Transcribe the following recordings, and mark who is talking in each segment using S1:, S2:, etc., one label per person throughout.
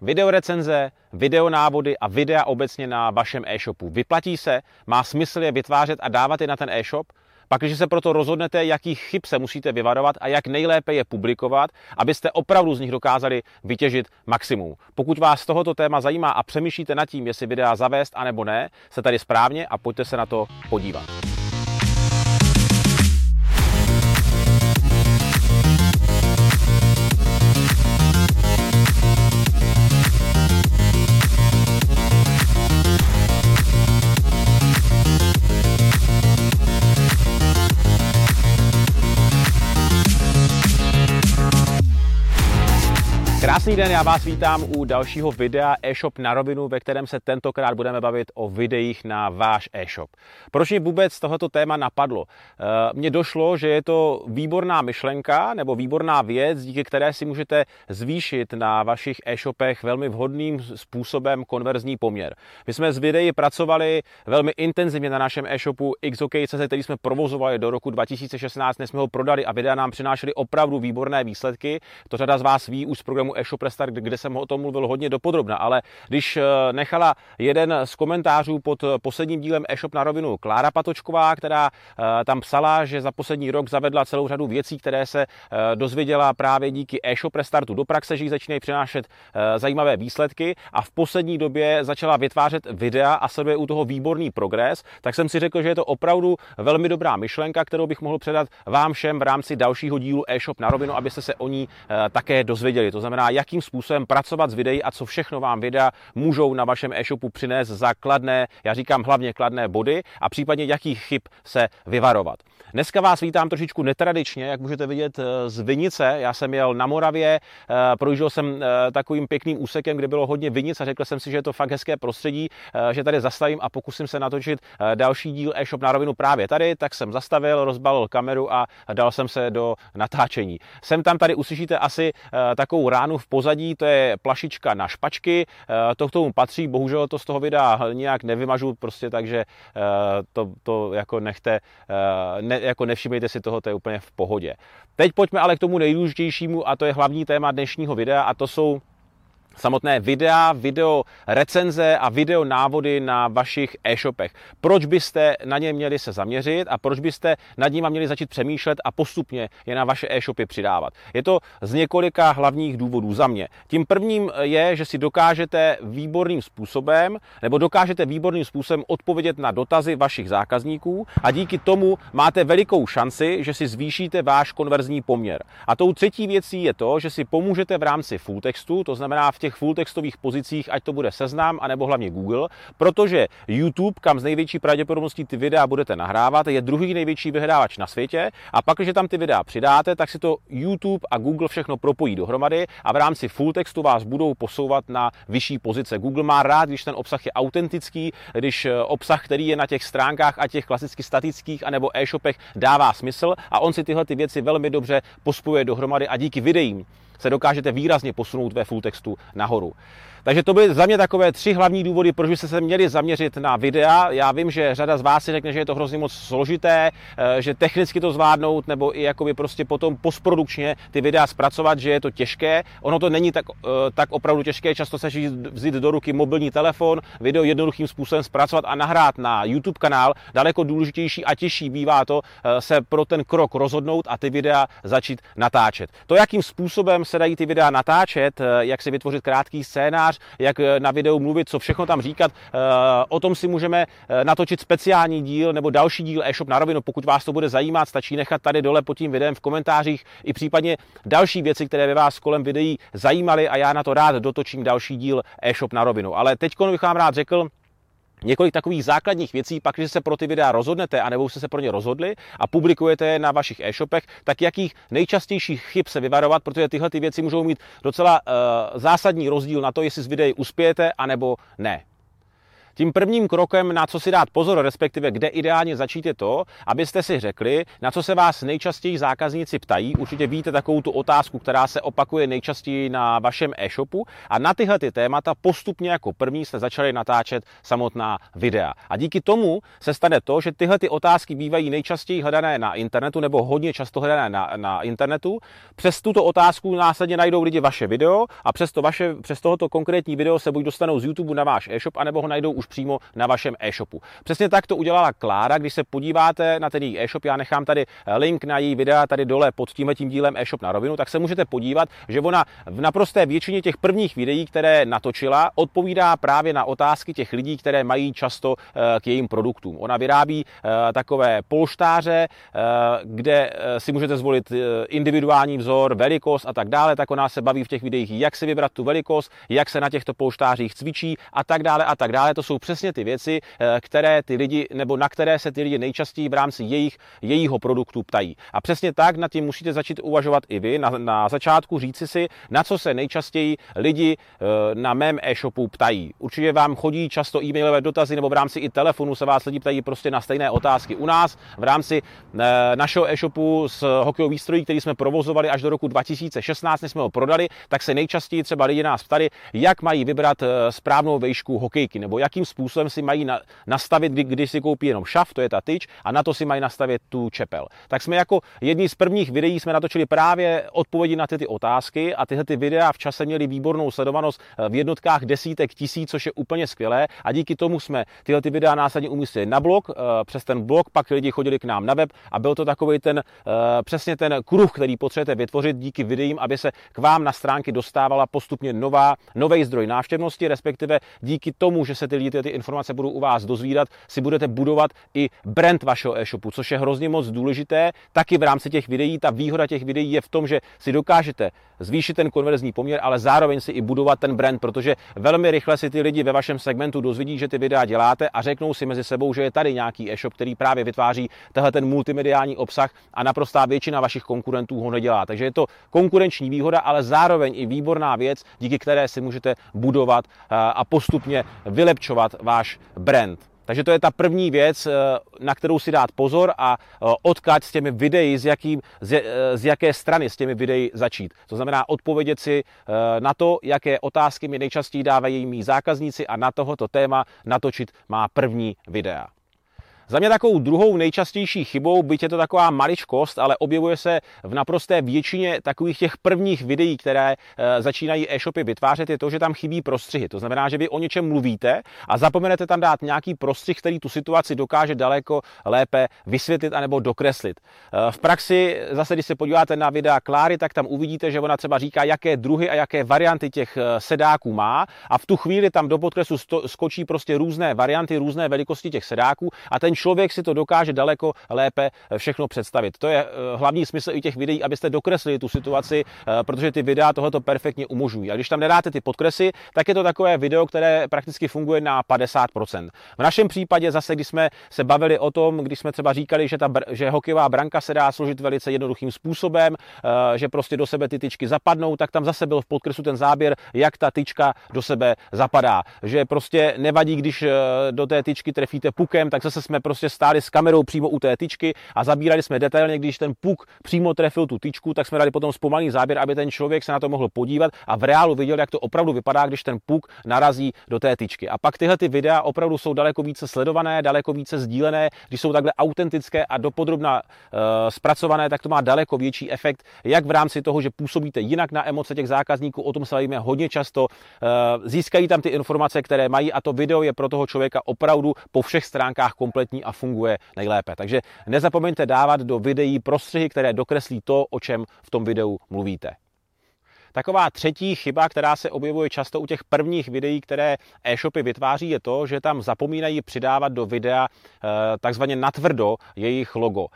S1: Videorecenze, videonávody a videa obecně na vašem e-shopu. Vyplatí se, má smysl je vytvářet a dávat je na ten e-shop, pak, když se proto rozhodnete, jakých chyb se musíte vyvarovat a jak nejlépe je publikovat, abyste opravdu z nich dokázali vytěžit maximum. Pokud vás tohoto téma zajímá a přemýšlíte nad tím, jestli videa zavést anebo ne, se tady správně a pojďte se na to podívat. Krásný den, já vás vítám u dalšího videa e-shop na rovinu, ve kterém se tentokrát budeme bavit o videích na váš e-shop. Proč mě vůbec tohoto téma napadlo? Eh, mně došlo, že je to výborná myšlenka nebo výborná věc, díky které si můžete zvýšit na vašich e-shopech velmi vhodným způsobem konverzní poměr. My jsme s videí pracovali velmi intenzivně na našem e-shopu XOK.cz, který jsme provozovali do roku 2016, než jsme ho prodali a videa nám přinášely opravdu výborné výsledky. To řada z vás ví už z programu e-shop Restart, kde jsem o tom mluvil hodně dopodrobna, ale když eh, nechala jeden z komentářů pod posledním dílem e-shop na rovinu Klára Patočková, která eh, tam psala, že za poslední rok zavedla celou řadu věcí, které se eh, dozvěděla právě díky e-shop Restartu do praxe, že jí začínají přinášet zajímavé výsledky a v poslední době začala vytvářet videa a sleduje u toho výborný progres, tak jsem si řekl, že je to opravdu velmi dobrá myšlenka, kterou bych mohl předat vám všem v rámci dalšího dílu e-shop na rovinu, abyste se o ní také dozvěděli. To znamená, jakým způsobem pracovat s videí a co všechno vám videa můžou na vašem e-shopu přinést za kladné, já říkám hlavně kladné body a případně jakých chyb se vyvarovat. Dneska vás vítám trošičku netradičně, jak můžete vidět eh, z Vinice. Já jsem jel na Moravě, eh, projížděl jsem eh, takovým pěkným úsekem, kde bylo hodně vinic a řekl jsem si, že je to fakt hezké prostředí, že tady zastavím a pokusím se natočit další díl e-shop na rovinu právě tady, tak jsem zastavil, rozbalil kameru a dal jsem se do natáčení. Sem tam tady uslyšíte asi takovou ránu v pozadí, to je plašička na špačky, to k tomu patří, bohužel to z toho videa nějak nevymažu, prostě takže to, to jako nechte, ne, jako nevšimejte si toho, to je úplně v pohodě. Teď pojďme ale k tomu nejdůležitějšímu a to je hlavní téma dnešního videa a to jsou samotné videa, video recenze a video návody na vašich e-shopech. Proč byste na ně měli se zaměřit a proč byste nad nimi měli začít přemýšlet a postupně je na vaše e-shopy přidávat. Je to z několika hlavních důvodů za mě. Tím prvním je, že si dokážete výborným způsobem nebo dokážete výborným způsobem odpovědět na dotazy vašich zákazníků a díky tomu máte velikou šanci, že si zvýšíte váš konverzní poměr. A tou třetí věcí je to, že si pomůžete v rámci full textu, to znamená v těch těch full textových pozicích, ať to bude seznam, anebo hlavně Google, protože YouTube, kam z největší pravděpodobností ty videa budete nahrávat, je druhý největší vyhrávač na světě a pak, když tam ty videa přidáte, tak si to YouTube a Google všechno propojí dohromady a v rámci full textu vás budou posouvat na vyšší pozice. Google má rád, když ten obsah je autentický, když eh, obsah, který je na těch stránkách a těch klasicky statických anebo e-shopech dává smysl a on si tyhle ty věci velmi dobře pospojuje dohromady a díky videím se dokážete výrazně posunout ve full textu nahoru. Takže to byly za mě takové tři hlavní důvody, proč byste se měli zaměřit na videa. Já vím, že řada z vás si řekne, že je to hrozně moc složité, eh, že technicky to zvládnout, nebo i jakoby prostě potom postprodukčně ty videa zpracovat, že je to těžké. Ono to není tak, eh, tak opravdu těžké, často se vzít do ruky mobilní telefon, video jednoduchým způsobem zpracovat a nahrát na YouTube kanál. Daleko důležitější a těžší bývá to eh, se pro ten krok rozhodnout a ty videa začít natáčet. To, jakým způsobem se dají ty videa natáčet, jak si vytvořit krátký scénář, scénář, jak eh, na videu mluvit, co všechno tam říkat. Eh, o tom si můžeme eh, natočit speciální díl nebo další díl e-shop na rovinu. Pokud vás to bude zajímat, stačí nechat tady dole pod tím videem v komentářích i případně další věci, které by vás kolem videí zajímaly a já na to rád dotočím další díl e-shop na rovinu. Ale teď bych vám rád řekl, několik takových základních věcí, pak, když se pro ty videa rozhodnete, anebo jste se pro ně rozhodli a publikujete je na vašich e-shopech, tak jakých nejčastějších chyb se vyvarovat, protože tyhle ty věci můžou mít docela uh, zásadní rozdíl na to, jestli z videí uspějete, anebo ne. Tím prvním krokem, na co si dát pozor, respektive kde ideálně začít, je to, abyste si řekli, na co se vás nejčastěji zákazníci ptají. Určitě víte takovou tu otázku, která se opakuje nejčastěji na vašem e-shopu a na tyhle ty témata postupně jako první jste začali natáčet samotná videa. A díky tomu se stane to, že tyhle ty otázky bývají nejčastěji hledané na internetu nebo hodně často hledané na, na internetu. Přes tuto otázku následně najdou lidi vaše video a přes, to vaše, přes tohoto konkrétní video se buď dostanou z YouTube na váš e-shop, anebo ho najdou už přímo na vašem e-shopu. Přesně tak to udělala Klára, když se podíváte na ten její e-shop, já nechám tady link na její videa tady dole pod tím dílem e-shop na rovinu, tak se můžete podívat, že ona v naprosté většině těch prvních videí, které natočila, odpovídá právě na otázky těch lidí, které mají často eh, k jejím produktům. Ona vyrábí eh, takové polštáře, eh, kde si můžete zvolit individuální vzor, velikost a tak dále, tak ona se baví v těch videích, jak si vybrat tu velikost, jak se na těchto polštářích cvičí a tak dále a tak dále. To jsou přesně ty věci, které ty lidi, nebo na které se ty lidi nejčastěji v rámci jejich, jejího produktu ptají. A přesně tak nad tím musíte začít uvažovat i vy. Na, na začátku říci si, na co se nejčastěji lidi na mém e-shopu ptají. Určitě vám chodí často e-mailové dotazy nebo v rámci i telefonu se vás lidi ptají prostě na stejné otázky. U nás v rámci e, našeho e-shopu s hokejový strojí, který jsme provozovali až do roku 2016, než jsme ho prodali, tak se nejčastěji třeba lidi nás ptali, jak mají vybrat správnou vejšku hokejky nebo jakým způsobem si mají na, nastavit, kdy, kdy si koupí jenom šaft, to je ta tyč, a na to si mají nastavit tu čepel. Tak jsme jako jedni z prvních videí jsme natočili právě odpovědi na ty, ty otázky a tyhle ty videa v čase měly výbornou sledovanost e, v jednotkách desítek tisíc, což je úplně skvělé a díky tomu jsme tyhle ty videa následně umístili na blog, eh, přes ten blog pak lidi chodili k nám na web a byl to takový ten eh, přesně ten kruh, který potřebujete vytvořit díky videím, aby se k vám na stránky dostávala postupně nová, nový zdroj návštěvnosti, respektive díky tomu, že se ty lidi ty informace budou u vás dozvídat, si budete budovat i brand vašeho e-shopu, což je hrozně moc důležité. Taky v rámci těch videí, ta výhoda těch videí je v tom, že si dokážete zvýšit ten konverzní poměr, ale zároveň si i budovat ten brand, protože velmi rychle si ty lidi ve vašem segmentu dozvědí, že ty videa děláte a řeknou si mezi sebou, že je tady nějaký e-shop, který právě vytváří tenhle ten multimediální obsah a naprostá většina vašich konkurentů ho nedělá. Takže je to konkurenční výhoda, ale zároveň i výborná věc, díky které si můžete budovat a postupně vylepčovat váš brand. Takže to je ta první věc, eh, na kterou si dát pozor a eh, odkud s těmi videí, z, jaký, z, eh, z jaké strany s těmi videí začít. To znamená odpovědět si na to, jaké otázky mi nejčastěji dávají mý zákazníci a na tohoto téma natočit má první videa. Za mě takovou druhou nejčastější chybou, byť je to taková maličkost, ale objevuje se v naprosté většině takových těch prvních videí, které e, začínají e-shopy vytvářet, je to, že tam chybí prostřihy. To znamená, že vy o něčem mluvíte a zapomenete tam dát nějaký prostřih, který tu situaci dokáže daleko lépe vysvětlit anebo dokreslit. E, v praxi, zase když se podíváte na videa Kláry, tak tam uvidíte, že ona třeba říká, jaké druhy a jaké varianty těch e, sedáků má a v tu chvíli tam do podkresu skočí prostě různé varianty, různé velikosti těch sedáků a ten člověk si to dokáže daleko lépe všechno představit. To je eh, hlavní smysl i těch videí, abyste dokreslili tu situaci, eh, protože ty videa tohoto perfektně umožňují. A když tam nedáte ty podkresy, tak je to takové video, které prakticky funguje na 50%. V našem případě zase, když jsme se bavili o tom, když jsme třeba říkali, že, ta, že hokejová branka se dá složit velice jednoduchým způsobem, eh, že prostě do sebe ty tyčky zapadnou, tak tam zase byl v podkresu ten záběr, jak ta tyčka do sebe zapadá. Že prostě nevadí, když do té tyčky trefíte pukem, tak zase jsme prostě stáli s kamerou přímo u té tyčky a zabírali jsme detailně, když ten puk přímo trefil tu tyčku, tak jsme dali potom zpomalý záběr, aby ten člověk se na to mohl podívat a v reálu viděl, jak to opravdu vypadá, když ten puk narazí do té tyčky. A pak tyhle ty videa opravdu jsou daleko více sledované, daleko více sdílené, když jsou takhle autentické a dopodrobna uh, zpracované, tak to má daleko větší efekt, jak v rámci toho, že působíte jinak na emoce těch zákazníků, o tom se bavíme hodně často, uh, získají tam ty informace, které mají a to video je pro toho člověka opravdu po všech stránkách kompletní a funguje nejlépe. Takže nezapomeňte dávat do videí prostřihy, které dokreslí to, o čem v tom videu mluvíte. Taková třetí chyba, která se objevuje často u těch prvních videí, které e-shopy vytváří, je to, že tam zapomínají přidávat do videa eh, takzvaně natvrdo jejich logo.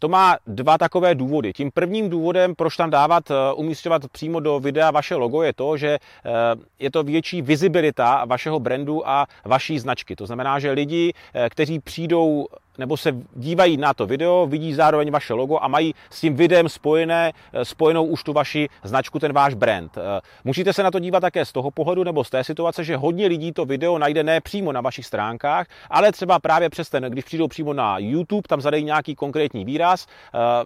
S1: To má dva takové důvody. Tím prvním důvodem, proč tam dávat, eh, umístěvat přímo do videa vaše logo, je to, že eh, je to větší vizibilita vašeho brandu a vaší značky. To znamená, že lidi, eh, kteří přijdou nebo se dívají na to video, vidí zároveň vaše logo a mají s tím videem spojené, eh, spojenou už tu vaši značku, ten váš brand. Eh, musíte se na to dívat také z toho pohledu nebo z té situace, že hodně lidí to video najde ne přímo na vašich stránkách, ale třeba právě přes ten, když přijdou přímo na YouTube, tam zadají nějaký konkrétní výraz,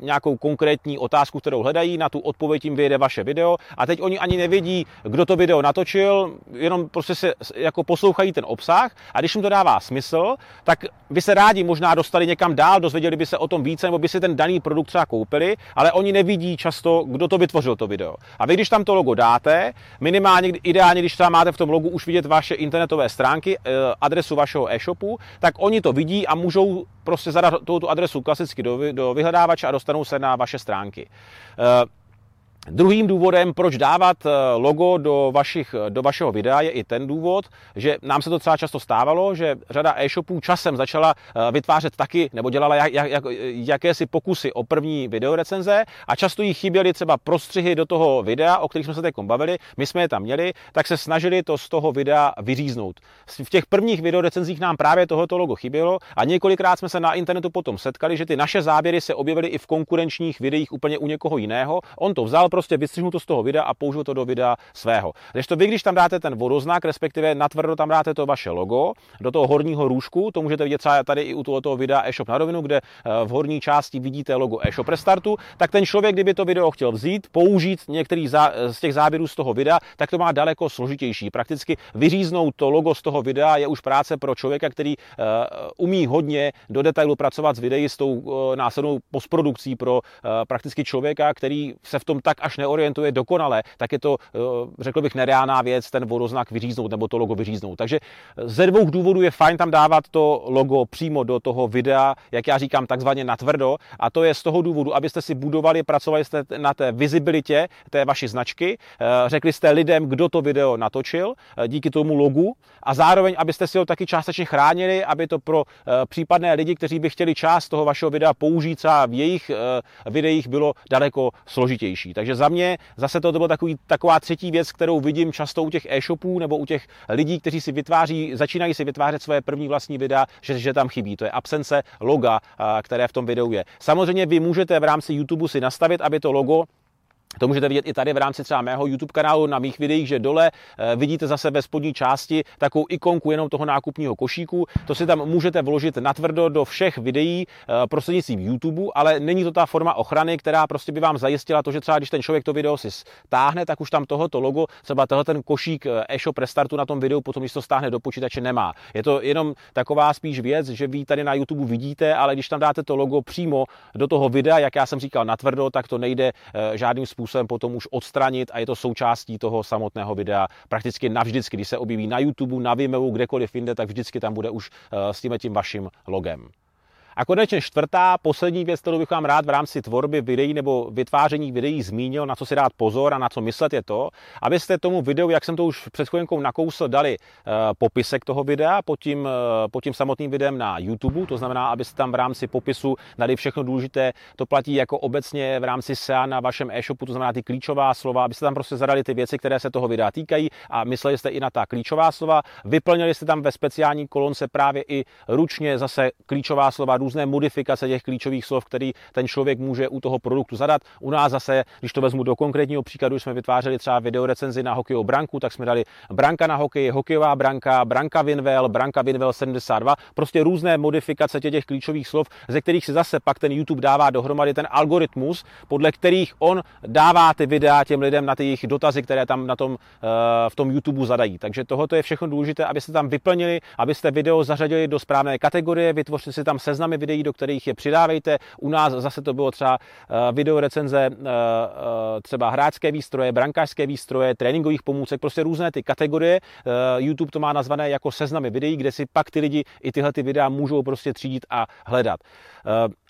S1: nějakou konkrétní otázku, kterou hledají, na tu odpověď jim vyjede vaše video a teď oni ani nevědí, kdo to video natočil, jenom prostě se jako poslouchají ten obsah a když jim to dává smysl, tak by se rádi možná dostali někam dál, dozvěděli by se o tom více, nebo by si ten daný produkt třeba koupili, ale oni nevidí často, kdo to vytvořil to video. A vy, když tam to logo dáte, minimálně ideálně, když třeba máte v tom logu už vidět vaše internetové stránky, eh, adresu vašeho e-shopu, tak oni to vidí a můžou prostě zadat tu adresu klasicky do, do vyhledávače a dostanou se na vaše stránky. Druhým důvodem, proč dávat eh, logo do, vašich, do vašeho videa, je i ten důvod, že nám se to třeba často stávalo, že řada e-shopů časem začala eh, vytvářet taky, nebo dělala jak, jak, jak, jakési pokusy o první videorecenze a často jí chyběly třeba prostřihy do toho videa, o kterých jsme se teď bavili, my jsme je tam měli, tak se snažili to z toho videa vyříznout. V těch prvních videorecenzích nám právě tohoto logo chybělo a několikrát jsme se na internetu potom setkali, že ty naše záběry se objevily i v konkurenčních videích úplně u někoho jiného. On to vzal, prostě vystřihnu to z toho videa a použiju to do videa svého. Když to vy, když tam dáte ten vodoznak, respektive natvrdo tam dáte to vaše logo do toho horního růžku, to můžete vidět třeba tady i u tohoto videa e-shop na rovinu, kde eh, v horní části vidíte logo e-shop restartu, tak ten člověk, kdyby to video chtěl vzít, použít některý z těch záběrů z toho videa, tak to má daleko složitější. Prakticky vyříznout to logo z toho videa je už práce pro člověka, který uh, umí hodně do detailu pracovat s videí s tou následnou postprodukcí pro prakticky člověka, který se v tom tak až neorientuje dokonale, tak je to, eh, řekl bych, nereálná věc ten vodoznak vyříznout nebo to logo vyříznout. Takže ze dvou důvodů je fajn tam dávat to logo přímo do toho videa, jak já říkám, takzvaně natvrdo. A to je z toho důvodu, abyste si budovali, pracovali jste na té vizibilitě té vaší značky, eh, řekli jste lidem, kdo to video natočil eh, díky tomu logu a zároveň, abyste si ho taky částečně chránili, aby to pro případné lidi, kteří by chtěli část toho vašeho videa použít třeba v jejich videích, bylo daleko složitější. Takže za mě zase to bylo takový, taková třetí věc, kterou vidím často u těch e-shopů nebo u těch lidí, kteří si vytváří, začínají si vytvářet své první vlastní videa, že, že tam chybí. To je absence loga, které v tom videu je. Samozřejmě vy můžete v rámci YouTube si nastavit, aby to logo to můžete vidět i tady v rámci třeba mého YouTube kanálu na mých videích, že dole eh, vidíte zase ve spodní části takovou ikonku jenom toho nákupního košíku. To si tam můžete vložit natvrdo do všech videí eh, prostřednictvím YouTube, ale není to ta forma ochrany, která prostě by vám zajistila to, že třeba když ten člověk to video si stáhne, tak už tam tohoto logo, třeba tenhle ten košík eh, e-shop restartu na tom videu, potom když to stáhne do počítače, nemá. Je to jenom taková spíš věc, že vy tady na YouTube vidíte, ale když tam dáte to logo přímo do toho videa, jak já jsem říkal, natvrdo, tak to nejde žádným způsobem způsobem potom už odstranit a je to součástí toho samotného videa prakticky navždycky. Když se objeví na YouTube, na Vimeo, kdekoliv jinde, tak vždycky tam bude už eh, s tím tím vaším logem. A konečně čtvrtá, poslední věc, kterou bych vám rád v rámci tvorby videí nebo vytváření videí zmínil, na co si dát pozor a na co myslet, je to, abyste tomu videu, jak jsem to už před chvílinkou nakousl, dali uh, popisek toho videa pod tím, uh, pod tím samotným videem na YouTube. To znamená, abyste tam v rámci popisu dali všechno důležité. To platí jako obecně v rámci SEA na vašem e-shopu, to znamená ty klíčová slova, abyste tam prostě zadali ty věci, které se toho videa týkají a mysleli jste i na ta klíčová slova. Vyplnili jste tam ve speciální kolonce právě i ručně zase klíčová slova různé modifikace těch klíčových slov, který ten člověk může u toho produktu zadat. U nás zase, když to vezmu do konkrétního příkladu, jsme vytvářeli třeba videorecenzi na hokejovou branku, tak jsme dali branka na hokej, hokejová branka, branka Winwell, branka Winwell 72, prostě různé modifikace těch, těch klíčových slov, ze kterých si zase pak ten YouTube dává dohromady ten algoritmus, podle kterých on dává ty videa těm lidem na ty jejich dotazy, které tam na tom, eh, v tom YouTube zadají. Takže tohoto je všechno důležité, abyste tam vyplnili, abyste video zařadili do správné kategorie, vytvořili si tam seznamy videí, do kterých je přidávejte. U nás zase to bylo třeba eh, video recenze eh, eh, třeba hráčské výstroje, brankářské výstroje, tréninkových pomůcek, prostě různé ty kategorie. YouTube to má nazvané jako seznamy videí, kde si pak ty lidi i tyhle ty videa můžou prostě třídit a hledat.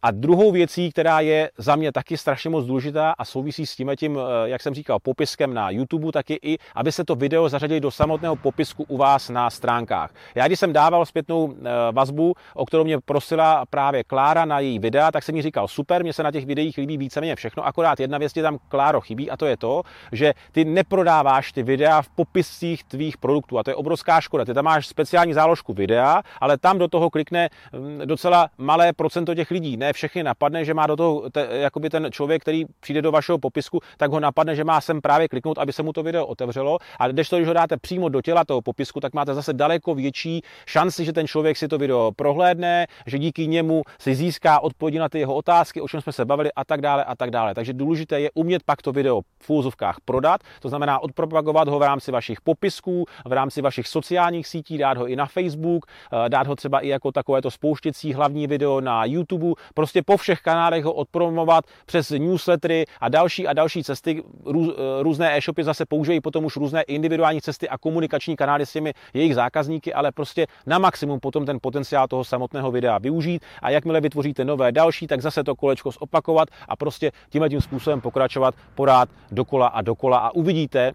S1: A druhou věcí, která je za mě taky strašně moc důležitá a souvisí s tím, tím, eh, jak jsem říkal, popiskem na YouTube, taky i, aby se to video zařadili do samotného popisku u vás na stránkách. Já když jsem dával zpětnou eh, vazbu, o kterou mě prosila právě Klára na její videa, tak jsem jí říkal, super, mě se na těch videích líbí víceméně všechno, akorát jedna věc je tam Kláro chybí a to je to, že ty neprodáváš ty videa v popiscích tvých produktů a to je obrovská škoda. Ty tam máš speciální záložku videa, ale tam do toho klikne mm, docela malé procento těch lidí. Ne všechny napadne, že má do toho, te, jakoby ten člověk, který přijde do vašeho popisku, tak ho napadne, že má sem právě kliknout, aby se mu to video otevřelo. A když to, když ho dáte přímo do těla toho popisku, tak máte zase daleko větší šanci, že ten člověk si to video prohlédne, že díky němu si získá odpovědi na ty jeho otázky, o čem jsme se bavili a tak dále a tak dále. Takže důležité je umět pak to video v úzovkách prodat, to znamená odpropagovat ho v rámci vašich popisků, v rámci vašich sociálních sítí, dát ho i na Facebook, eh, dát ho třeba i jako takovéto spouštěcí hlavní video na YouTube, prostě po všech kanálech ho odpromovat přes newslettery a další a další cesty. Růz, eh, různé e-shopy zase použijí potom už různé individuální cesty a komunikační kanály s těmi jejich zákazníky, ale prostě na maximum potom ten potenciál toho samotného videa využít a jakmile vytvoříte nové další, tak zase to kolečko zopakovat a prostě tímhle tím způsobem pokračovat porád dokola a dokola a uvidíte,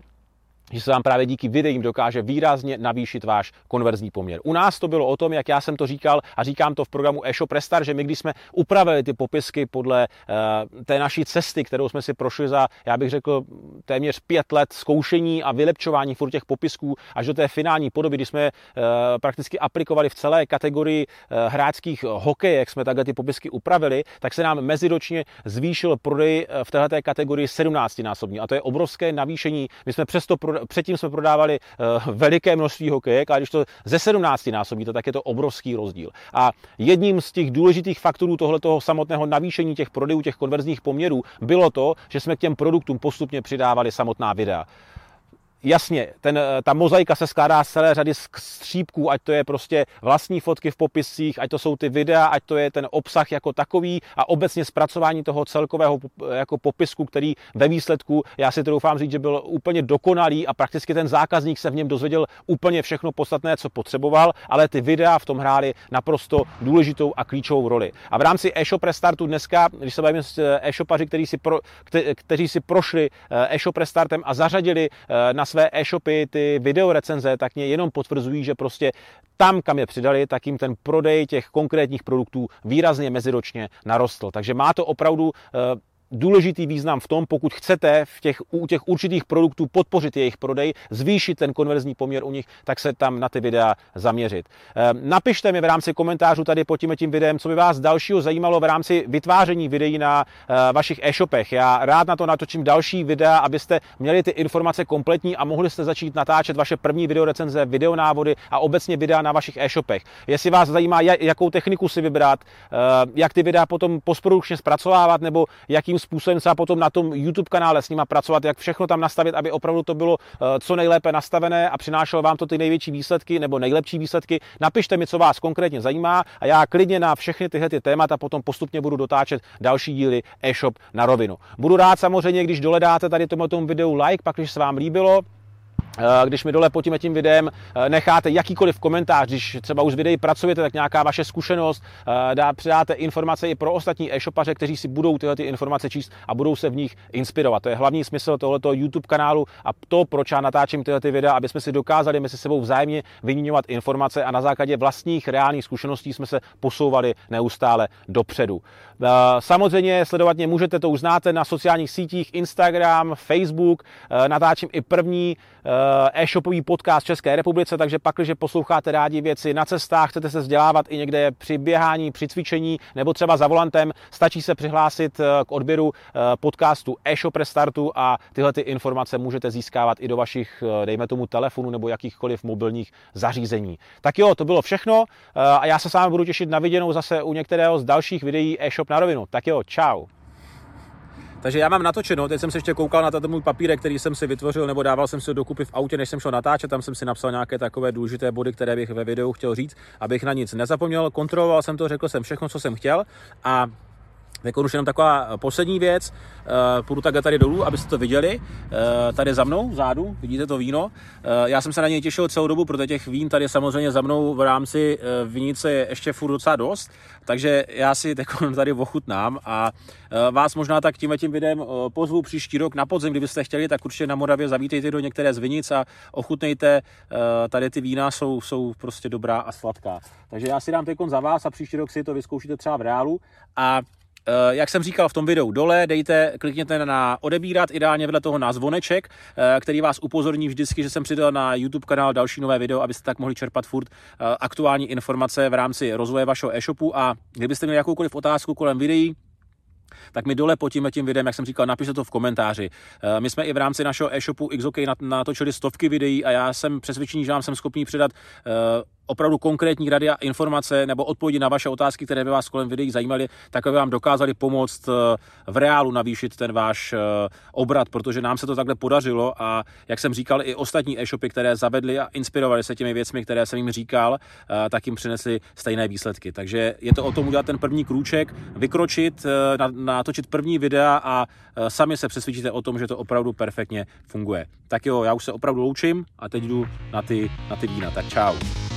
S1: že se vám právě díky videím dokáže výrazně navýšit váš konverzní poměr. U nás to bylo o tom, jak já jsem to říkal a říkám to v programu eShop Restart, že my když jsme upravili ty popisky podle uh, té naší cesty, kterou jsme si prošli za, já bych řekl, téměř pět let zkoušení a vylepčování furt těch popisků až do té finální podoby, kdy jsme uh, prakticky aplikovali v celé kategorii uh, hráčských hokejek, jsme takhle ty popisky upravili, tak se nám meziročně zvýšil prodej v této kategorii 17 násobně. A to je obrovské navýšení. My jsme přesto předtím jsme prodávali uh, veliké množství hokejek, a když to ze 17 násobíte, tak je to obrovský rozdíl. A jedním z těch důležitých faktorů tohoto samotného navýšení těch prodejů, těch konverzních poměrů bylo to, že jsme k těm produktům postupně přidávali samotná videa jasně, ten, eh, ta mozaika se skládá z celé řady střípků, ať to je prostě vlastní fotky v popiscích, ať to jsou ty videa, ať to je ten obsah jako takový a obecně zpracování toho celkového jako popisku, který ve výsledku, já si to doufám říct, že byl úplně dokonalý a prakticky ten zákazník se v něm dozvěděl úplně všechno podstatné, co potřeboval, ale ty videa v tom hrály naprosto důležitou a klíčovou roli. A v rámci e-shop restartu dneska, když se bavíme s eh, e-shopaři, kteří si, pro, kte, kteří si prošli eh, e-shop restartem a zařadili na své e-shopy ty videorecenze, tak mě jenom potvrzují, že prostě tam, kam je přidali, tak jim ten prodej těch konkrétních produktů výrazně meziročně narostl. Takže má to opravdu eh, důležitý význam v tom, pokud chcete v těch, u těch určitých produktů podpořit jejich prodej, zvýšit ten konverzní poměr u nich, tak se tam na ty videa zaměřit. Ehm, napište mi v rámci komentářů tady pod tím, tím videem, co by vás dalšího zajímalo v rámci vytváření videí na eh, vašich e-shopech. Já rád na to natočím další videa, abyste měli ty informace kompletní a mohli jste začít natáčet vaše první videorecenze, videonávody a obecně videa na vašich e-shopech. Jestli vás zajímá, jakou techniku si vybrat, eh, jak ty videa potom postprodukčně zpracovávat nebo jakým způsobem se potom na tom YouTube kanále s nima pracovat, jak všechno tam nastavit, aby opravdu to bylo eh, co nejlépe nastavené a přinášelo vám to ty největší výsledky nebo nejlepší výsledky. Napište mi, co vás konkrétně zajímá a já klidně na všechny tyhle ty témata potom postupně budu dotáčet další díly e-shop na rovinu. Budu rád samozřejmě, když doledáte tady tomu videu like, pak když se vám líbilo, když mi dole pod tím, tím videem eh, necháte jakýkoliv komentář, když třeba už videí pracujete, tak nějaká vaše zkušenost, eh, dá, předáte informace i pro ostatní e-shopaře, kteří si budou tyhle ty informace číst a budou se v nich inspirovat. To je hlavní smysl tohoto YouTube kanálu a to, proč já natáčím tyhle ty videa, aby jsme si dokázali mezi sebou vzájemně vyměňovat informace a na základě vlastních reálných zkušeností jsme se posouvali neustále dopředu. Samozřejmě sledovat mě můžete, to už znáte na sociálních sítích Instagram, Facebook, natáčím i první Eh, e-shopový podcast České republice, takže pak, když posloucháte rádi věci na cestách, chcete se vzdělávat i někde při běhání, při cvičení nebo třeba za volantem, stačí se přihlásit eh, k odběru eh, podcastu e-shop restartu a tyhle ty informace můžete získávat i do vašich, dejme tomu, telefonů nebo jakýchkoliv mobilních zařízení. Tak jo, to bylo všechno a já se s vámi budu těšit na viděnou zase u některého z dalších videí e-shop na rovinu. Tak jo, čau. Takže já mám natočeno, teď jsem se ještě koukal na ten můj papírek, který jsem si vytvořil, nebo dával jsem si dokupy v autě, než jsem šel natáčet, tam jsem si napsal nějaké takové důležité body, které bych ve videu chtěl říct, abych na nic nezapomněl, kontroloval jsem to, řekl jsem všechno, co jsem chtěl a jako už jenom taková eh, poslední věc, uh, půjdu takhle tady dolů, abyste to viděli, uh, tady za mnou, vzadu, vidíte to víno, já jsem se na něj těšil celou dobu, protože těch vín tady samozřejmě za mnou v rámci vinice je ještě furt docela dost, takže já si tady ochutnám a vás možná tak tímhle tím videem pozvu příští rok na podzim, kdybyste chtěli, tak určitě na Moravě zavítejte do některé z vinic a ochutnejte, tady ty vína jsou, jsou prostě dobrá a sladká. Takže já si dám teď za vás a příští rok si to vyzkoušíte třeba v reálu a Eh, jak jsem říkal v tom videu dole, dejte, klikněte na odebírat, ideálně vedle toho na zvoneček, eh, který vás upozorní vždycky, že jsem přidal na YouTube kanál další nové video, abyste tak mohli čerpat furt eh, aktuální informace v rámci rozvoje vašeho e-shopu a kdybyste měli jakoukoliv otázku kolem videí, tak mi dole pod tím tím videem, jak jsem říkal, napište to v komentáři. My jsme i v rámci našeho e-shopu XOK natočili stovky videí a já jsem přesvědčený, že vám jsem schopný předat opravdu konkrétní rady a informace nebo odpovědi na vaše otázky, které by vás kolem videí zajímaly, tak aby vám dokázali pomoct eh, v reálu navýšit ten váš eh, obrat, protože nám se to takhle podařilo a jak jsem říkal, i ostatní e-shopy, které zavedly a inspirovali se těmi věcmi, které jsem jim říkal, eh, tak jim přinesli stejné výsledky. Takže je to o tom udělat ten první krůček, vykročit, natočit první videa a sami se přesvědčíte o tom, že to opravdu perfektně funguje. Tak jo, já už se opravdu loučím a teď jdu na ty, na ty vína. Tak čau.